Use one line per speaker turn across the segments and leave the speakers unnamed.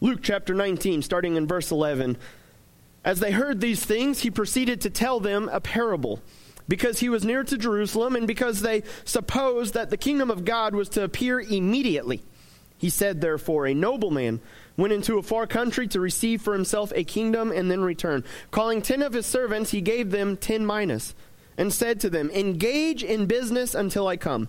Luke chapter 19, starting in verse 11. As they heard these things, he proceeded to tell them a parable, because he was near to Jerusalem and because they supposed that the kingdom of God was to appear immediately. He said, therefore, a nobleman went into a far country to receive for himself a kingdom and then return. Calling ten of his servants, he gave them ten minas, and said to them, Engage in business until I come.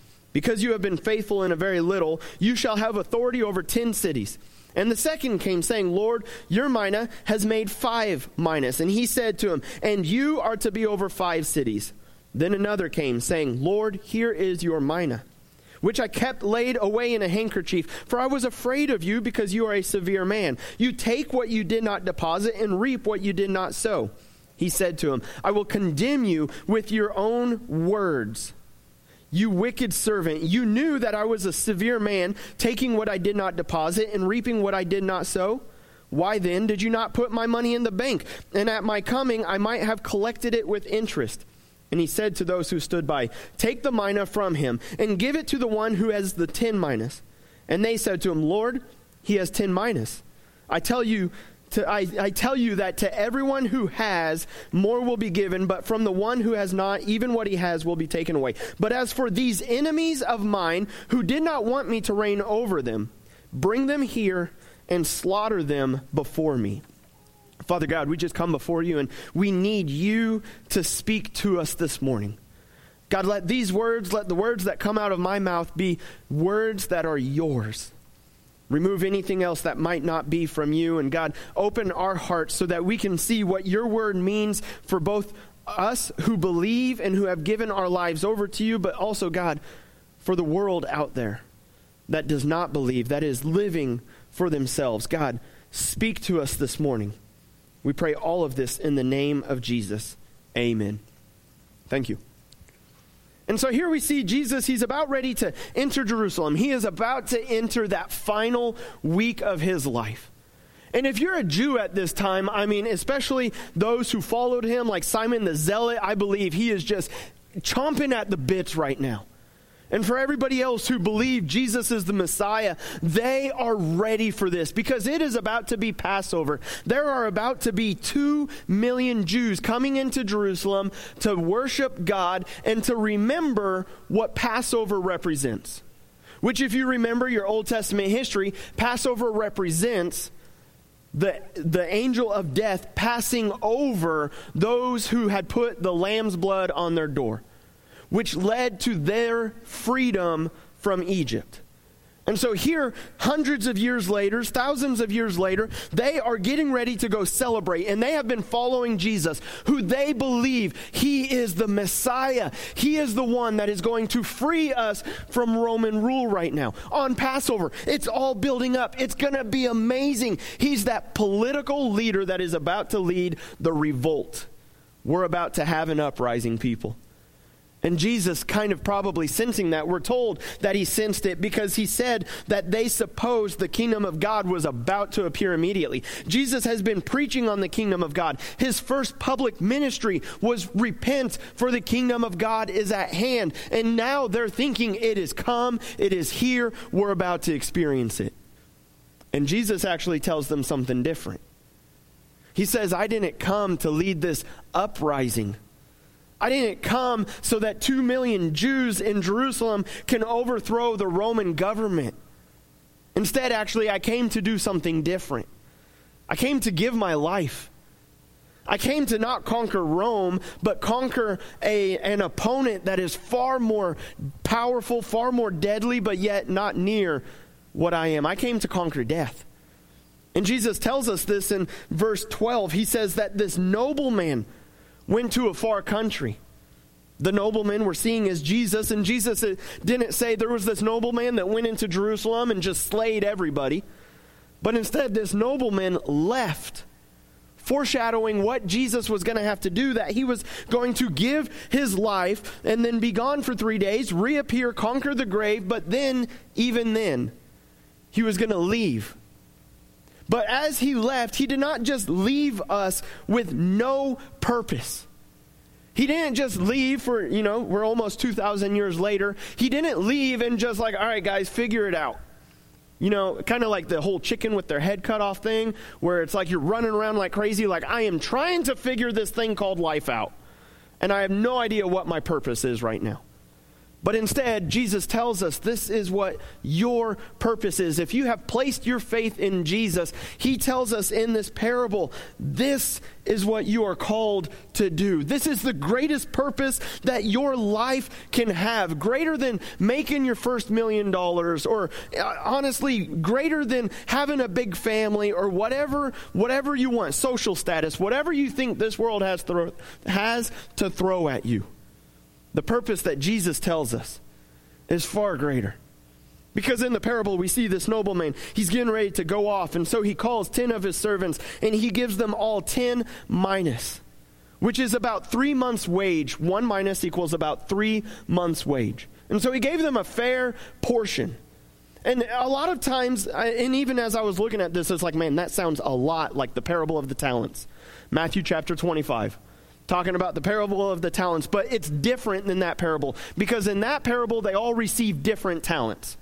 Because you have been faithful in a very little, you shall have authority over ten cities. And the second came, saying, Lord, your mina has made five minas. And he said to him, And you are to be over five cities. Then another came, saying, Lord, here is your mina, which I kept laid away in a handkerchief, for I was afraid of you, because you are a severe man. You take what you did not deposit, and reap what you did not sow. He said to him, I will condemn you with your own words. You wicked servant, you knew that I was a severe man, taking what I did not deposit and reaping what I did not sow. Why then did you not put my money in the bank? And at my coming I might have collected it with interest. And he said to those who stood by, Take the mina from him, and give it to the one who has the ten minas. And they said to him, Lord, he has ten minas. I tell you, to, I, I tell you that to everyone who has, more will be given, but from the one who has not, even what he has will be taken away. But as for these enemies of mine who did not want me to reign over them, bring them here and slaughter them before me. Father God, we just come before you and we need you to speak to us this morning. God, let these words, let the words that come out of my mouth be words that are yours. Remove anything else that might not be from you. And God, open our hearts so that we can see what your word means for both us who believe and who have given our lives over to you, but also, God, for the world out there that does not believe, that is living for themselves. God, speak to us this morning. We pray all of this in the name of Jesus. Amen. Thank you. And so here we see Jesus, he's about ready to enter Jerusalem. He is about to enter that final week of his life. And if you're a Jew at this time, I mean, especially those who followed him, like Simon the Zealot, I believe he is just chomping at the bits right now. And for everybody else who believe Jesus is the Messiah, they are ready for this because it is about to be Passover. There are about to be two million Jews coming into Jerusalem to worship God and to remember what Passover represents. Which, if you remember your Old Testament history, Passover represents the, the angel of death passing over those who had put the lamb's blood on their door which led to their freedom from Egypt. And so here, hundreds of years later, thousands of years later, they are getting ready to go celebrate. And they have been following Jesus, who they believe he is the Messiah. He is the one that is going to free us from Roman rule right now. On Passover, it's all building up. It's going to be amazing. He's that political leader that is about to lead the revolt. We're about to have an uprising, people. And Jesus, kind of probably sensing that, we're told that he sensed it because he said that they supposed the kingdom of God was about to appear immediately. Jesus has been preaching on the kingdom of God. His first public ministry was repent, for the kingdom of God is at hand. And now they're thinking it is come, it is here, we're about to experience it. And Jesus actually tells them something different. He says, I didn't come to lead this uprising. I didn't come so that two million Jews in Jerusalem can overthrow the Roman government. Instead, actually, I came to do something different. I came to give my life. I came to not conquer Rome, but conquer a, an opponent that is far more powerful, far more deadly, but yet not near what I am. I came to conquer death. And Jesus tells us this in verse 12. He says that this nobleman went to a far country. The nobleman we're seeing as Jesus, and Jesus didn't say there was this nobleman that went into Jerusalem and just slayed everybody. But instead, this nobleman left foreshadowing what Jesus was going to have to do, that he was going to give his life and then be gone for three days, reappear, conquer the grave, but then, even then, he was going to leave. But as he left, he did not just leave us with no purpose. He didn't just leave for, you know, we're almost 2,000 years later. He didn't leave and just like, all right, guys, figure it out. You know, kind of like the whole chicken with their head cut off thing, where it's like you're running around like crazy, like, I am trying to figure this thing called life out. And I have no idea what my purpose is right now. But instead, Jesus tells us this is what your purpose is. If you have placed your faith in Jesus, he tells us in this parable, this is what you are called to do. This is the greatest purpose that your life can have, greater than making your first million dollars or uh, honestly greater than having a big family or whatever whatever you want, social status, whatever you think this world has has to throw at you. The purpose that Jesus tells us is far greater. Because in the parable, we see this nobleman. He's getting ready to go off, and so he calls 10 of his servants, and he gives them all 10 minas, which is about three months' wage. One mina equals about three months' wage. And so he gave them a fair portion. And a lot of times, and even as I was looking at this, it's like, man, that sounds a lot like the parable of the talents. Matthew chapter 25 talking about the parable of the talents, but it's different than that parable because in that parable they all receive different talents.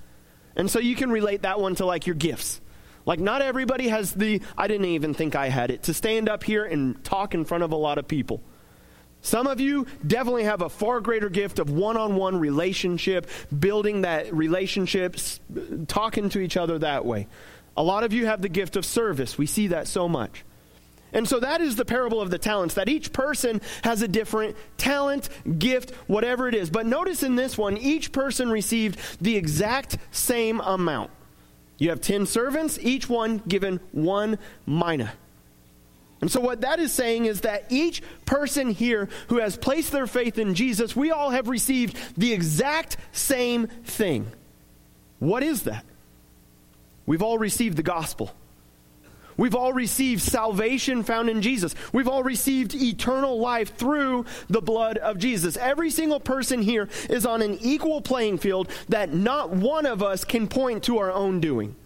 And so you can relate that one to like your gifts. Like, not everybody has the, I didn't even think I had it, to stand up here and talk in front of a lot of people. Some of you definitely have a far greater gift of one on one relationship, building that relationship, talking to each other that way. A lot of you have the gift of service. We see that so much. And so that is the parable of the talents, that each person has a different talent, gift, whatever it is. But notice in this one, each person received the exact same amount. You have 10 servants, each one given one mina. And so, what that is saying is that each person here who has placed their faith in Jesus, we all have received the exact same thing. What is that? We've all received the gospel. We've all received salvation found in Jesus. We've all received eternal life through the blood of Jesus. Every single person here is on an equal playing field that not one of us can point to our own doing.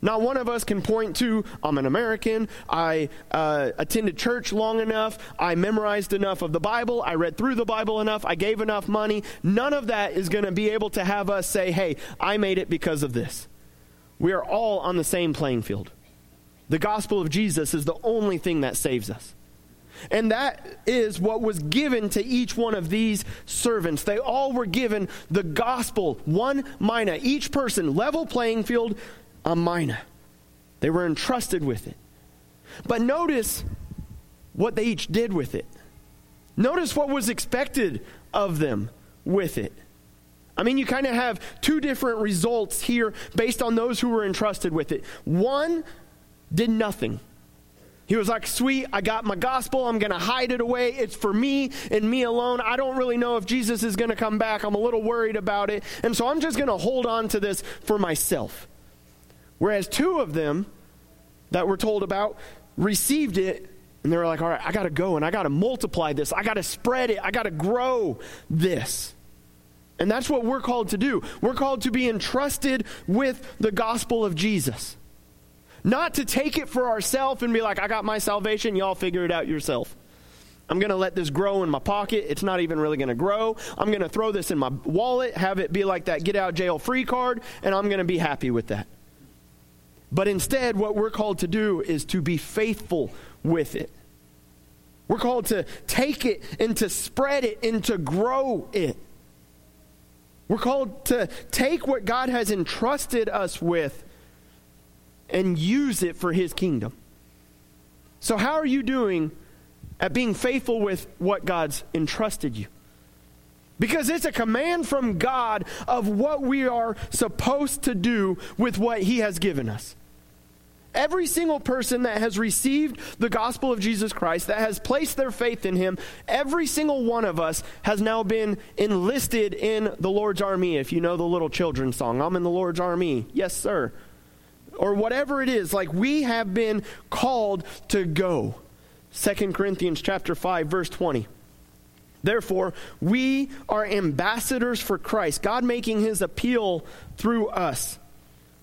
Not one of us can point to, I'm an American, I uh, attended church long enough, I memorized enough of the Bible, I read through the Bible enough, I gave enough money. None of that is going to be able to have us say, hey, I made it because of this. We are all on the same playing field. The gospel of Jesus is the only thing that saves us. And that is what was given to each one of these servants. They all were given the gospel, one mina. Each person, level playing field, a mina. They were entrusted with it. But notice what they each did with it. Notice what was expected of them with it. I mean, you kind of have two different results here based on those who were entrusted with it. One did nothing. He was like, Sweet, I got my gospel. I'm going to hide it away. It's for me and me alone. I don't really know if Jesus is going to come back. I'm a little worried about it. And so I'm just going to hold on to this for myself. Whereas two of them that we're told about received it and they were like, All right, I got to go and I got to multiply this. I got to spread it. I got to grow this. And that's what we're called to do. We're called to be entrusted with the gospel of Jesus. Not to take it for ourselves and be like, I got my salvation, y'all figure it out yourself. I'm going to let this grow in my pocket. It's not even really going to grow. I'm going to throw this in my wallet, have it be like that get out jail free card, and I'm going to be happy with that. But instead, what we're called to do is to be faithful with it. We're called to take it and to spread it and to grow it. We're called to take what God has entrusted us with and use it for his kingdom. So, how are you doing at being faithful with what God's entrusted you? Because it's a command from God of what we are supposed to do with what he has given us. Every single person that has received the gospel of Jesus Christ, that has placed their faith in him, every single one of us has now been enlisted in the Lord's army. If you know the little children's song, I'm in the Lord's army. Yes, sir or whatever it is, like we have been called to go. 2 Corinthians chapter 5 verse 20. Therefore, we are ambassadors for Christ, God making his appeal through us.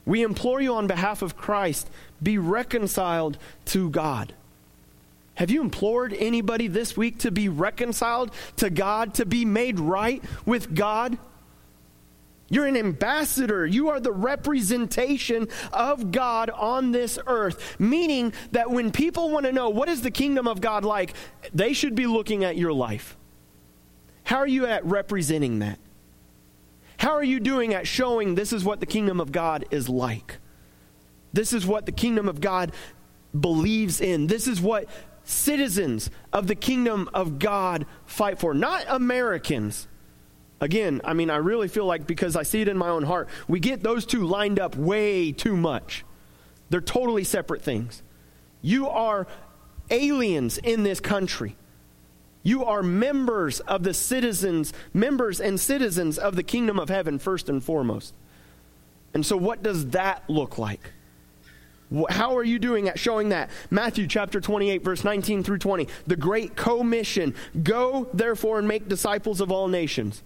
We implore you on behalf of Christ, be reconciled to God. Have you implored anybody this week to be reconciled to God, to be made right with God? You're an ambassador. You are the representation of God on this earth. Meaning that when people want to know what is the kingdom of God like, they should be looking at your life. How are you at representing that? How are you doing at showing this is what the kingdom of God is like? This is what the kingdom of God believes in. This is what citizens of the kingdom of God fight for, not Americans. Again, I mean, I really feel like because I see it in my own heart, we get those two lined up way too much. They're totally separate things. You are aliens in this country. You are members of the citizens, members and citizens of the kingdom of heaven, first and foremost. And so, what does that look like? How are you doing at showing that? Matthew chapter 28, verse 19 through 20. The great commission Go, therefore, and make disciples of all nations.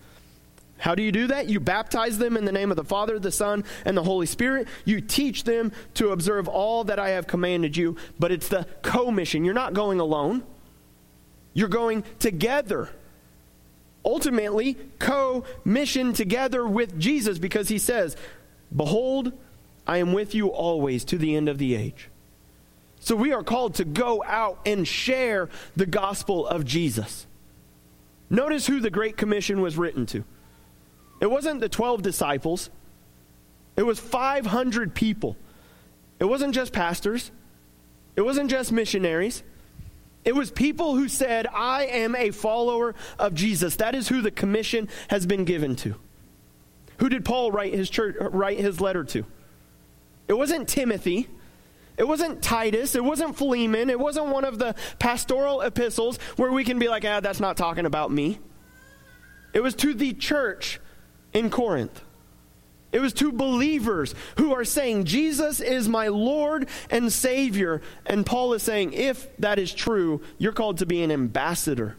How do you do that? You baptize them in the name of the Father, the Son, and the Holy Spirit. You teach them to observe all that I have commanded you, but it's the commission. You're not going alone. You're going together. Ultimately, co mission together with Jesus because he says, Behold, I am with you always to the end of the age. So we are called to go out and share the gospel of Jesus. Notice who the Great Commission was written to. It wasn't the 12 disciples, it was 500 people. It wasn't just pastors, it wasn't just missionaries. It was people who said, I am a follower of Jesus. That is who the commission has been given to. Who did Paul write his church write his letter to? It wasn't Timothy. It wasn't Titus. It wasn't Philemon. It wasn't one of the pastoral epistles where we can be like, ah, that's not talking about me. It was to the church in Corinth. It was to believers who are saying, Jesus is my Lord and Savior. And Paul is saying, if that is true, you're called to be an ambassador.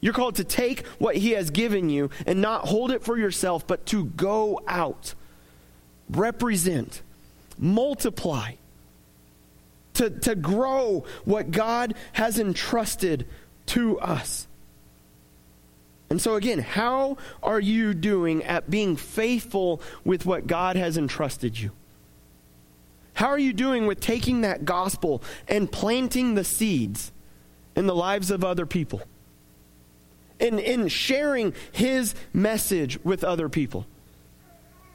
You're called to take what he has given you and not hold it for yourself, but to go out, represent, multiply, to, to grow what God has entrusted to us. And so, again, how are you doing at being faithful with what God has entrusted you? How are you doing with taking that gospel and planting the seeds in the lives of other people? In, in sharing his message with other people?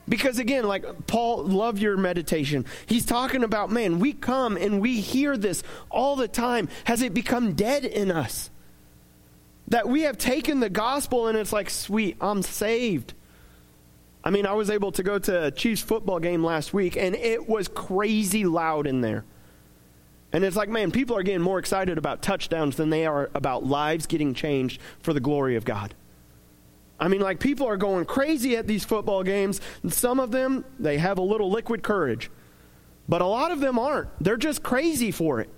Because again, like Paul, love your meditation. He's talking about, man, we come and we hear this all the time. Has it become dead in us? That we have taken the gospel and it's like, sweet, I'm saved. I mean, I was able to go to a Chiefs football game last week and it was crazy loud in there. And it's like, man, people are getting more excited about touchdowns than they are about lives getting changed for the glory of God. I mean, like, people are going crazy at these football games. And some of them, they have a little liquid courage. But a lot of them aren't. They're just crazy for it.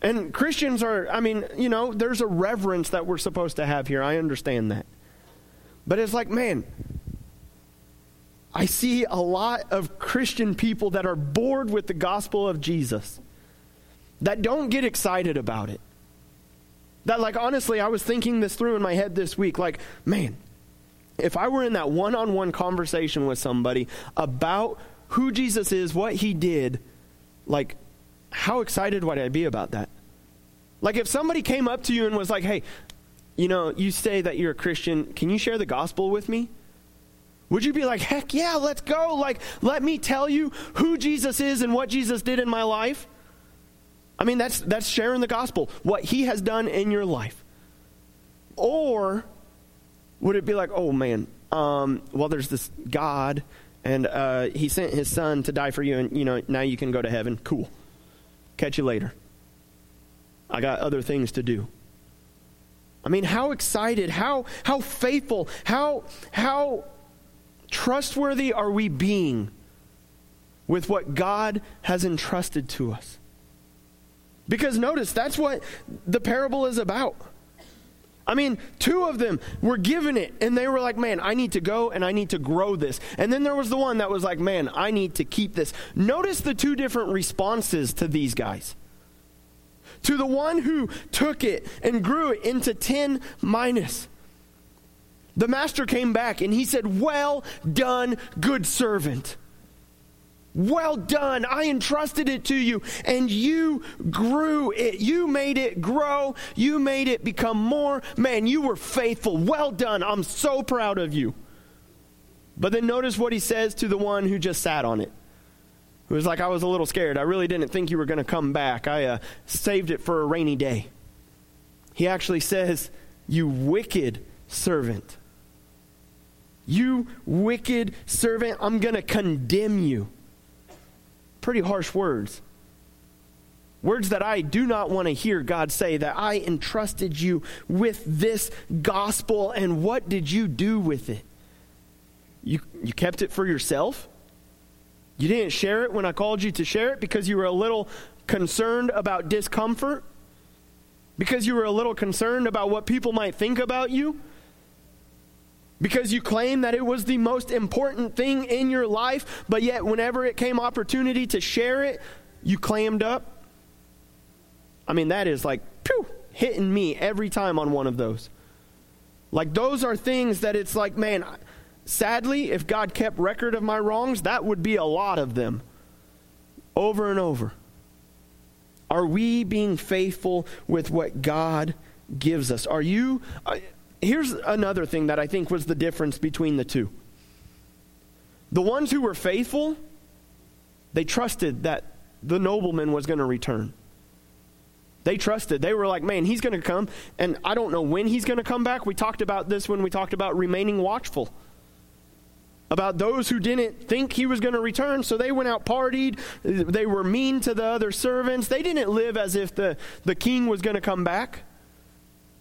And Christians are, I mean, you know, there's a reverence that we're supposed to have here. I understand that. But it's like, man, I see a lot of Christian people that are bored with the gospel of Jesus, that don't get excited about it. That, like, honestly, I was thinking this through in my head this week. Like, man, if I were in that one on one conversation with somebody about who Jesus is, what he did, like, how excited would I be about that? Like if somebody came up to you and was like, hey, you know, you say that you're a Christian, can you share the gospel with me? Would you be like, heck yeah, let's go? Like, let me tell you who Jesus is and what Jesus did in my life? I mean, that's, that's sharing the gospel, what he has done in your life. Or would it be like, oh man, um, well, there's this God, and uh, he sent his son to die for you, and, you know, now you can go to heaven. Cool. Catch you later. I got other things to do. I mean, how excited, how, how faithful, how, how trustworthy are we being with what God has entrusted to us? Because notice, that's what the parable is about. I mean, two of them were given it, and they were like, man, I need to go and I need to grow this. And then there was the one that was like, man, I need to keep this. Notice the two different responses to these guys. To the one who took it and grew it into 10 minas. The master came back and he said, Well done, good servant. Well done. I entrusted it to you, and you grew it. You made it grow. You made it become more. Man, you were faithful. Well done. I'm so proud of you. But then notice what he says to the one who just sat on it. It was like, I was a little scared. I really didn't think you were going to come back. I uh, saved it for a rainy day. He actually says, You wicked servant. You wicked servant, I'm going to condemn you pretty harsh words. Words that I do not want to hear God say that I entrusted you with this gospel, and what did you do with it? You, you kept it for yourself? You didn't share it when I called you to share it because you were a little concerned about discomfort? Because you were a little concerned about what people might think about you? Because you claim that it was the most important thing in your life, but yet whenever it came opportunity to share it, you clammed up. I mean, that is like, hitting me every time on one of those. Like, those are things that it's like, man, sadly, if God kept record of my wrongs, that would be a lot of them over and over. Are we being faithful with what God gives us? Are you. Uh, Here's another thing that I think was the difference between the two. The ones who were faithful, they trusted that the nobleman was going to return. They trusted. They were like, man, he's going to come, and I don't know when he's going to come back. We talked about this when we talked about remaining watchful. About those who didn't think he was going to return, so they went out partied. They were mean to the other servants. They didn't live as if the, the king was going to come back.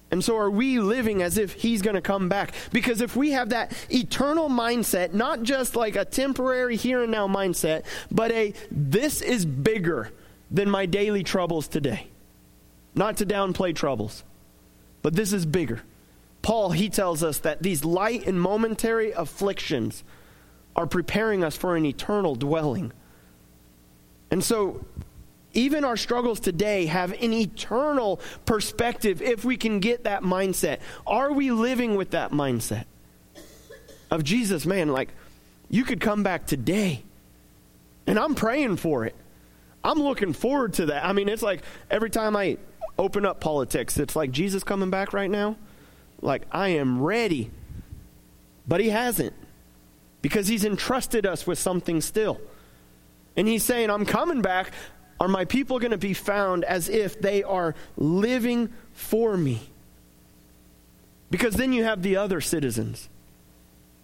And so are we living as if he's going to come back? Because if we have that eternal mindset, not just like a temporary here and now mindset, but a this is bigger than my daily troubles today. Not to downplay troubles, but this is bigger. Paul, he tells us that these light and momentary afflictions are preparing us for an eternal dwelling. And so even our struggles today have an eternal perspective if we can get that mindset. Are we living with that mindset? Of Jesus, man, like, you could come back today. And I'm praying for it. I'm looking forward to that. I mean, it's like every time I open up politics, it's like Jesus coming back right now. Like, I am ready. But he hasn't because he's entrusted us with something still. And he's saying, I'm coming back, are my people going to be found as if they are living for me? Because then you have the other citizens.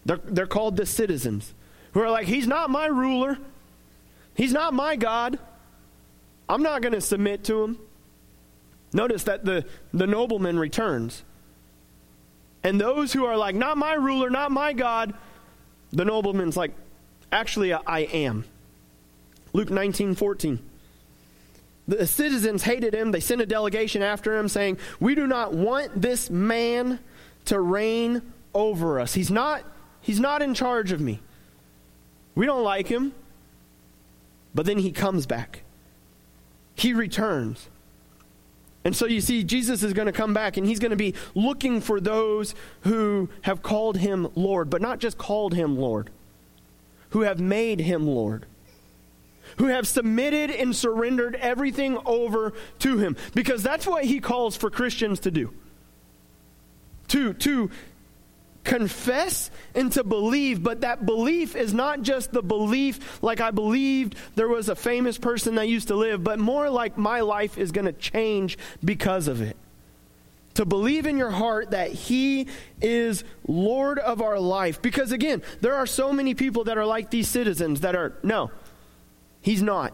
They're, they're called the citizens who are like, He's not my ruler. He's not my God. I'm not going to submit to him. Notice that the, the nobleman returns. And those who are like, Not my ruler, not my God, the nobleman's like, Actually, I am. Luke 19 14. The citizens hated him. They sent a delegation after him saying, We do not want this man to reign over us. He's not, he's not in charge of me. We don't like him. But then he comes back, he returns. And so you see, Jesus is going to come back and he's going to be looking for those who have called him Lord, but not just called him Lord, who have made him Lord who have submitted and surrendered everything over to him because that's what he calls for Christians to do. To to confess and to believe, but that belief is not just the belief like I believed there was a famous person that used to live, but more like my life is going to change because of it. To believe in your heart that He is Lord of our life. Because again, there are so many people that are like these citizens that are, no, He's not.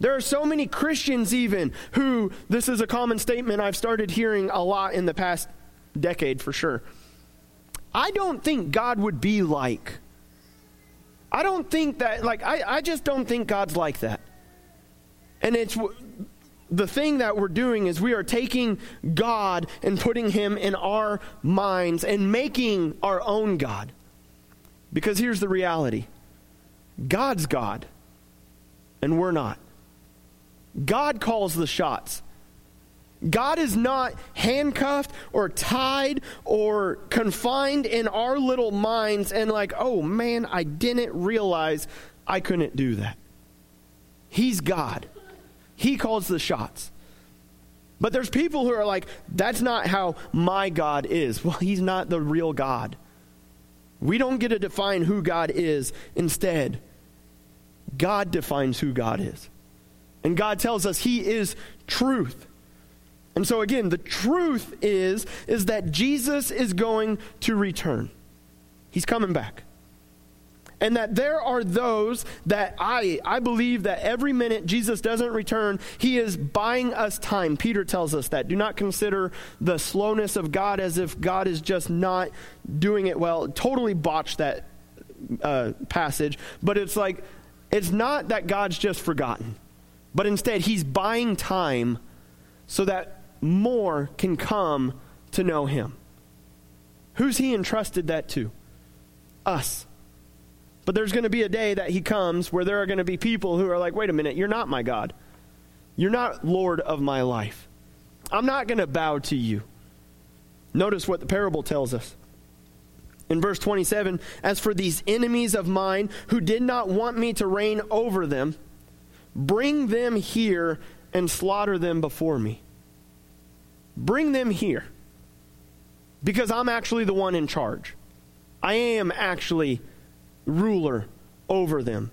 There are so many Christians, even, who this is a common statement I've started hearing a lot in the past decade for sure. I don't think God would be like. I don't think that, like, I, I just don't think God's like that. And it's the thing that we're doing is we are taking God and putting him in our minds and making our own God. Because here's the reality God's God, and we're not. God calls the shots. God is not handcuffed or tied or confined in our little minds and like, oh man, I didn't realize I couldn't do that. He's God. He calls the shots. But there's people who are like, that's not how my God is. Well, he's not the real God. We don't get to define who God is. Instead, God defines who God is. And God tells us he is truth. And so again, the truth is is that Jesus is going to return. He's coming back. And that there are those that I I believe that every minute Jesus doesn't return, he is buying us time. Peter tells us that. Do not consider the slowness of God as if God is just not doing it well. Totally botched that uh, passage, but it's like it's not that God's just forgotten, but instead he's buying time so that more can come to know him. Who's he entrusted that to? Us. But there's going to be a day that he comes where there are going to be people who are like, wait a minute, you're not my God. You're not Lord of my life. I'm not going to bow to you. Notice what the parable tells us. In verse 27, as for these enemies of mine who did not want me to reign over them, bring them here and slaughter them before me. Bring them here. Because I'm actually the one in charge. I am actually ruler over them.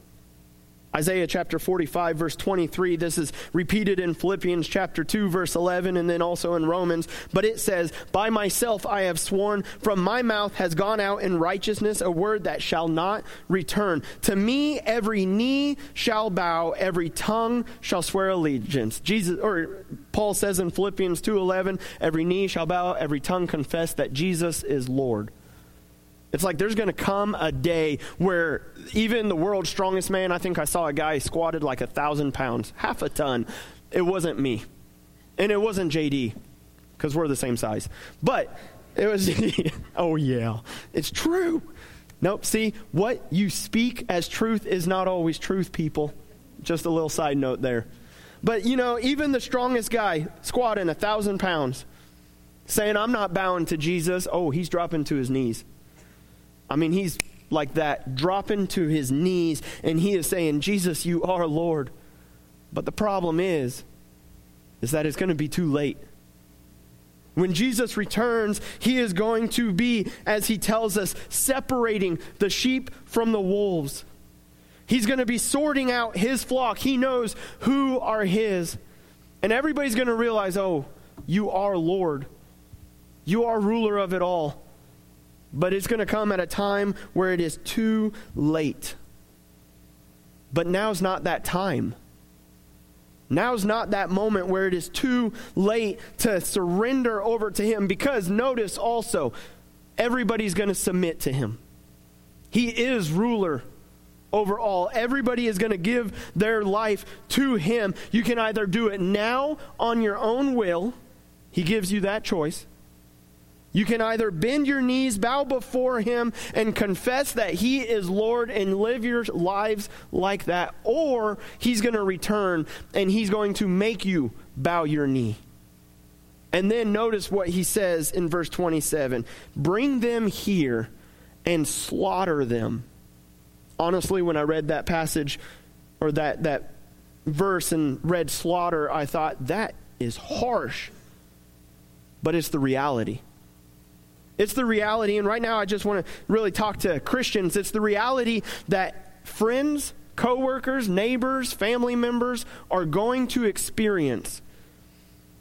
Isaiah chapter 45, verse 23. This is repeated in Philippians chapter 2, verse 11, and then also in Romans. But it says, By myself I have sworn, from my mouth has gone out in righteousness a word that shall not return. To me every knee shall bow, every tongue shall swear allegiance. Jesus, or Paul says in Philippians 2:11, every knee shall bow, every tongue confess that Jesus is Lord. It's like there's going to come a day where even the world's strongest man, I think I saw a guy squatted like a thousand pounds, half a ton. It wasn't me. And it wasn't JD, because we're the same size. But it was, oh yeah, it's true. Nope, see, what you speak as truth is not always truth, people. Just a little side note there. But you know, even the strongest guy squatting a thousand pounds, saying, I'm not bowing to Jesus, oh, he's dropping to his knees. I mean, he's like that, dropping to his knees, and he is saying, Jesus, you are Lord. But the problem is, is that it's going to be too late. When Jesus returns, he is going to be, as he tells us, separating the sheep from the wolves. He's going to be sorting out his flock. He knows who are his. And everybody's going to realize, oh, you are Lord. You are ruler of it all. But it's going to come at a time where it is too late. But now's not that time. Now's not that moment where it is too late to surrender over to Him because notice also, everybody's going to submit to Him. He is ruler over all. Everybody is going to give their life to Him. You can either do it now on your own will, He gives you that choice, you can either bend your knees, bow before Him, and confess that He is Lord and live your lives like that, or He's going to return and He's going to make you bow your knee. And then notice what He says in verse 27 Bring them here and slaughter them. Honestly, when I read that passage or that, that verse and read slaughter, I thought that is harsh. But it's the reality. It's the reality, and right now I just want to really talk to Christians. It's the reality that friends, coworkers, neighbors, family members are going to experience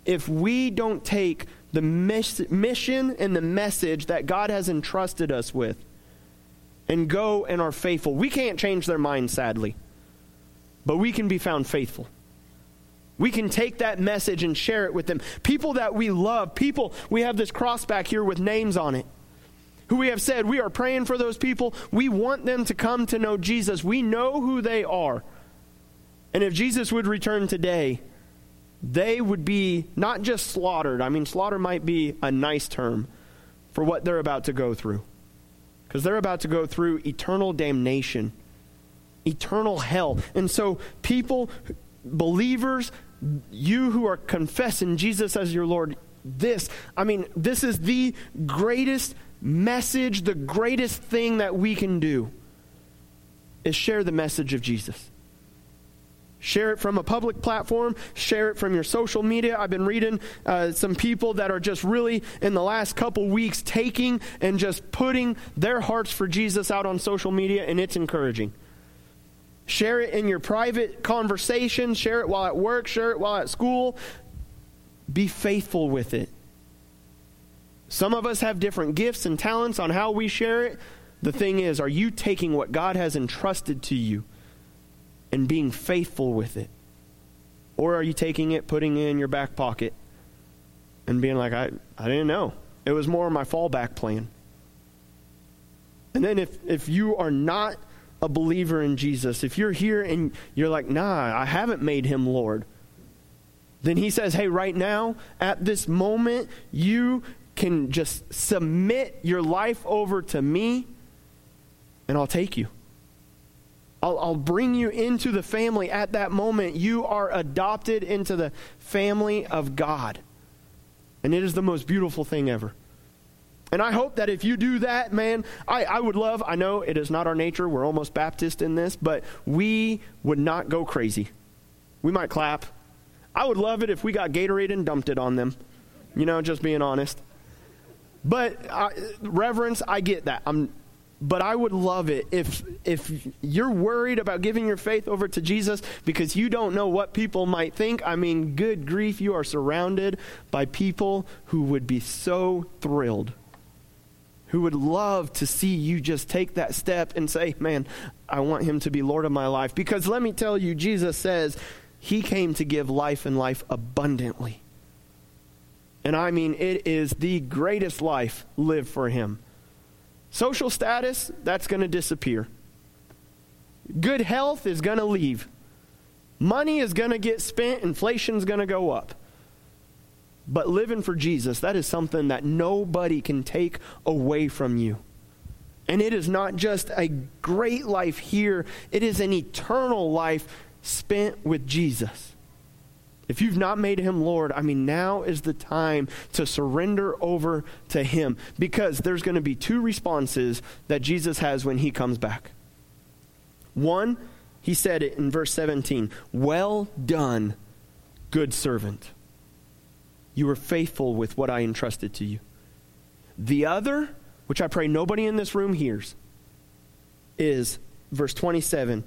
if we don't take the mission and the message that God has entrusted us with and go and are faithful. We can't change their minds, sadly, but we can be found faithful. We can take that message and share it with them. People that we love, people, we have this cross back here with names on it, who we have said we are praying for those people. We want them to come to know Jesus. We know who they are. And if Jesus would return today, they would be not just slaughtered. I mean, slaughter might be a nice term for what they're about to go through. Because they're about to go through eternal damnation, eternal hell. And so, people, believers, you who are confessing Jesus as your Lord, this, I mean, this is the greatest message, the greatest thing that we can do is share the message of Jesus. Share it from a public platform. Share it from your social media. I've been reading uh, some people that are just really, in the last couple weeks, taking and just putting their hearts for Jesus out on social media, and it's encouraging. Share it in your private conversation. Share it while at work. Share it while at school. Be faithful with it. Some of us have different gifts and talents on how we share it. The thing is, are you taking what God has entrusted to you and being faithful with it? Or are you taking it, putting it in your back pocket, and being like, I, I didn't know. It was more my fallback plan. And then if, if you are not a believer in Jesus, if you're here and you're like, nah, I haven't made him Lord, then he says, hey, right now, at this moment, you can just submit your life over to me, and I'll take you. I'll, I'll, bring you into the family at that moment. You are adopted into the family of God. And it is the most beautiful thing ever. And I hope that if you do that, man, I, I would love, I know it is not our nature, we're almost Baptist in this, but we would not go crazy. We might clap. I would love it if we got Gatorade and dumped it on them. You know, just being honest. But uh, reverence, I get that. I'm, but I would love it if if you're worried about giving your faith over to Jesus because you don't know what people might think. I mean, good grief, you are surrounded by people who would be so thrilled. Who would love to see you just take that step and say, Man, I want him to be Lord of my life. Because let me tell you, Jesus says he came to give life and life abundantly. And I mean, it is the greatest life lived for him. Social status, that's going to disappear. Good health is going to leave. Money is going to get spent, inflation's going to go up. But living for Jesus, that is something that nobody can take away from you. And it is not just a great life here, it is an eternal life spent with Jesus. If you've not made him Lord, I mean, now is the time to surrender over to him because there's going to be two responses that Jesus has when he comes back. One, he said it in verse 17 Well done, good servant. You were faithful with what I entrusted to you. The other, which I pray nobody in this room hears, is verse 27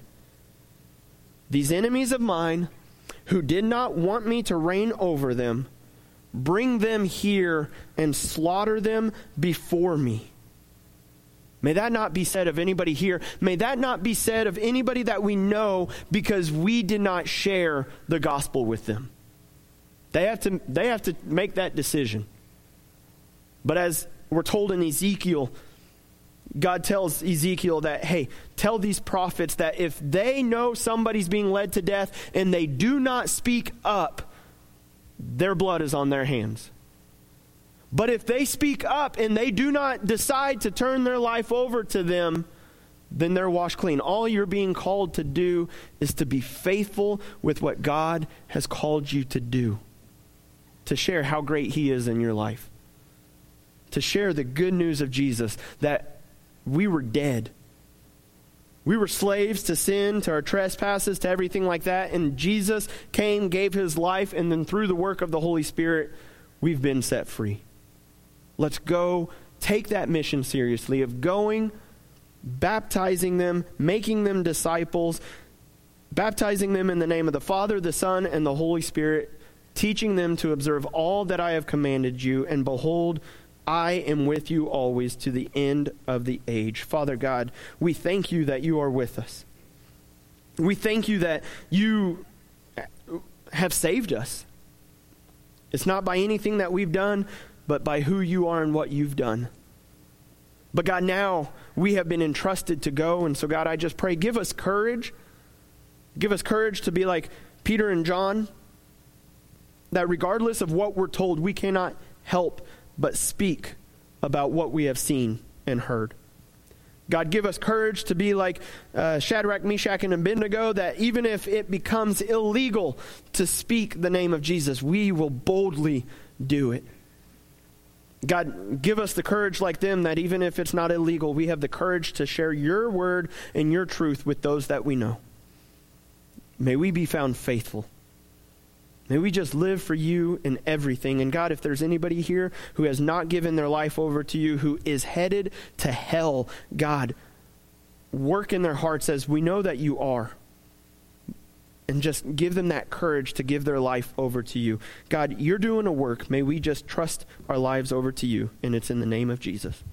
These enemies of mine who did not want me to reign over them, bring them here and slaughter them before me. May that not be said of anybody here. May that not be said of anybody that we know because we did not share the gospel with them. They have to, they have to make that decision. But as we're told in Ezekiel, God tells Ezekiel that, hey, tell these prophets that if they know somebody's being led to death and they do not speak up, their blood is on their hands. But if they speak up and they do not decide to turn their life over to them, then they're washed clean. All you're being called to do is to be faithful with what God has called you to do, to share how great He is in your life, to share the good news of Jesus that we were dead. We were slaves to sin, to our trespasses, to everything like that. And Jesus came, gave his life, and then through the work of the Holy Spirit, we've been set free. Let's go take that mission seriously of going, baptizing them, making them disciples, baptizing them in the name of the Father, the Son, and the Holy Spirit, teaching them to observe all that I have commanded you. And behold, I am with you always to the end of the age. Father God, we thank you that you are with us. We thank you that you have saved us. It's not by anything that we've done, but by who you are and what you've done. But God, now we have been entrusted to go. And so, God, I just pray, give us courage. Give us courage to be like Peter and John, that regardless of what we're told, we cannot help but speak about what we have seen and heard. God, give us courage to be like uh, Shadrach, Meshach, and Abednego, that even if it becomes illegal to speak the name of Jesus, we will boldly do it. God, give us the courage like them that even if it's not illegal, we have the courage to share your word and your truth with those that we know. May we be found faithful. May we just live for you in everything. And God, if there's anybody here who has not given their life over to you, who is headed to hell, God, work in their hearts as we know that you are. And just give them that courage to give their life over to you. God, you're doing a work. May we just trust our lives over to you. And it's in the name of Jesus.